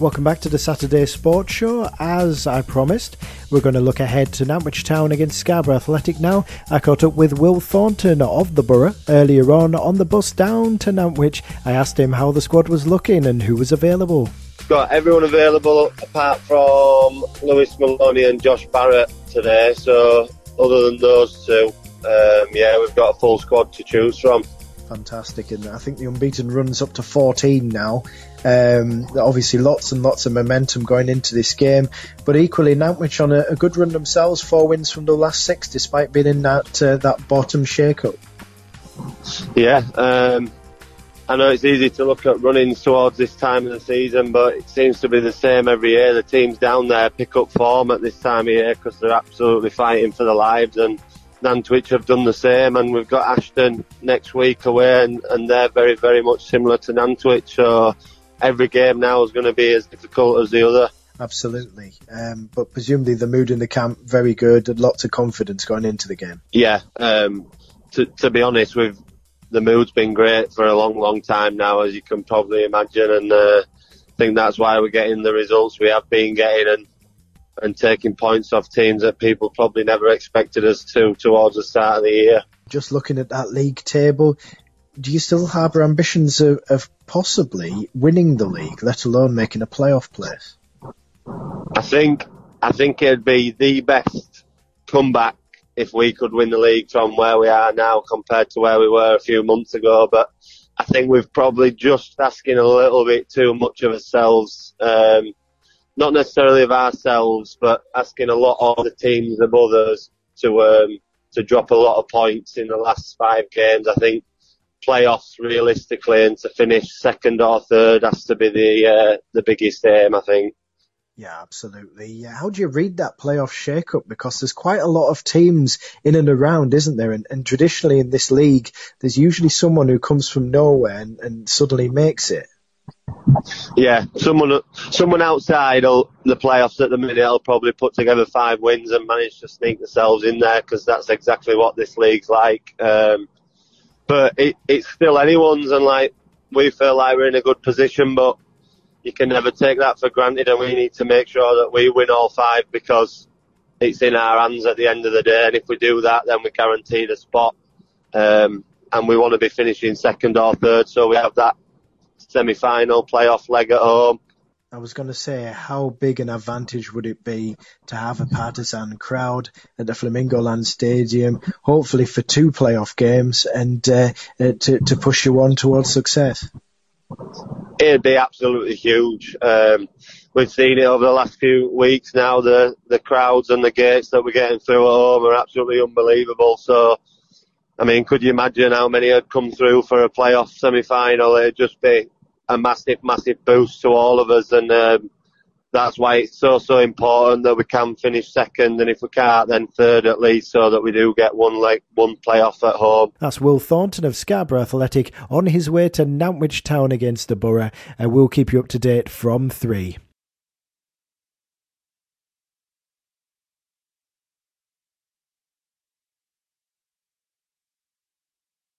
Welcome back to the Saturday Sports Show. As I promised, we're going to look ahead to Nantwich Town against Scarborough Athletic now. I caught up with Will Thornton of the Borough earlier on on the bus down to Nantwich. I asked him how the squad was looking and who was available. Got everyone available apart from Lewis Maloney and Josh Barrett today. So, other than those two, um, yeah, we've got a full squad to choose from fantastic. And I think the unbeaten runs up to 14 now. Um, obviously, lots and lots of momentum going into this game. But equally, Nantwich on a, a good run themselves, four wins from the last six, despite being in that uh, that bottom shake-up. Yeah, um, I know it's easy to look at running towards this time of the season, but it seems to be the same every year. The teams down there pick up form at this time of year because they're absolutely fighting for their lives and Nantwich have done the same, and we've got Ashton next week away, and, and they're very, very much similar to Nantwich. So every game now is going to be as difficult as the other. Absolutely, um, but presumably the mood in the camp very good, and lots of confidence going into the game. Yeah, um, to, to be honest, with the mood's been great for a long, long time now, as you can probably imagine, and uh, I think that's why we're getting the results we have been getting, and and taking points off teams that people probably never expected us to towards the start of the year. Just looking at that league table, do you still harbour ambitions of, of possibly winning the league, let alone making a playoff place? I think I think it'd be the best comeback if we could win the league from where we are now compared to where we were a few months ago. But I think we've probably just asking a little bit too much of ourselves. Um, not necessarily of ourselves, but asking a lot of the teams above us to um, to drop a lot of points in the last five games. I think playoffs realistically and to finish second or third has to be the uh, the biggest aim. I think. Yeah, absolutely. How do you read that playoff shake-up? Because there's quite a lot of teams in and around, isn't there? And, and traditionally in this league, there's usually someone who comes from nowhere and, and suddenly makes it. Yeah, someone someone outside the playoffs at the minute will probably put together five wins and manage to sneak themselves in there because that's exactly what this league's like. Um, but it, it's still anyone's, and like we feel like we're in a good position, but you can never take that for granted, and we need to make sure that we win all five because it's in our hands at the end of the day, and if we do that, then we guarantee the spot. Um, and we want to be finishing second or third, so we have that semi-final playoff leg at home. I was going to say, how big an advantage would it be to have a partisan crowd at the Flamingoland Stadium, hopefully for two playoff games, and uh, uh, to to push you on towards success? It'd be absolutely huge. Um, we've seen it over the last few weeks now. The the crowds and the gates that we're getting through at home are absolutely unbelievable. So, I mean, could you imagine how many had come through for a playoff semi-final? It'd just be a massive, massive boost to all of us, and um, that's why it's so, so important that we can finish second, and if we can't, then third at least, so that we do get one like one playoff at home. That's Will Thornton of Scarborough Athletic on his way to Nantwich Town against the Borough, and we'll keep you up to date from three.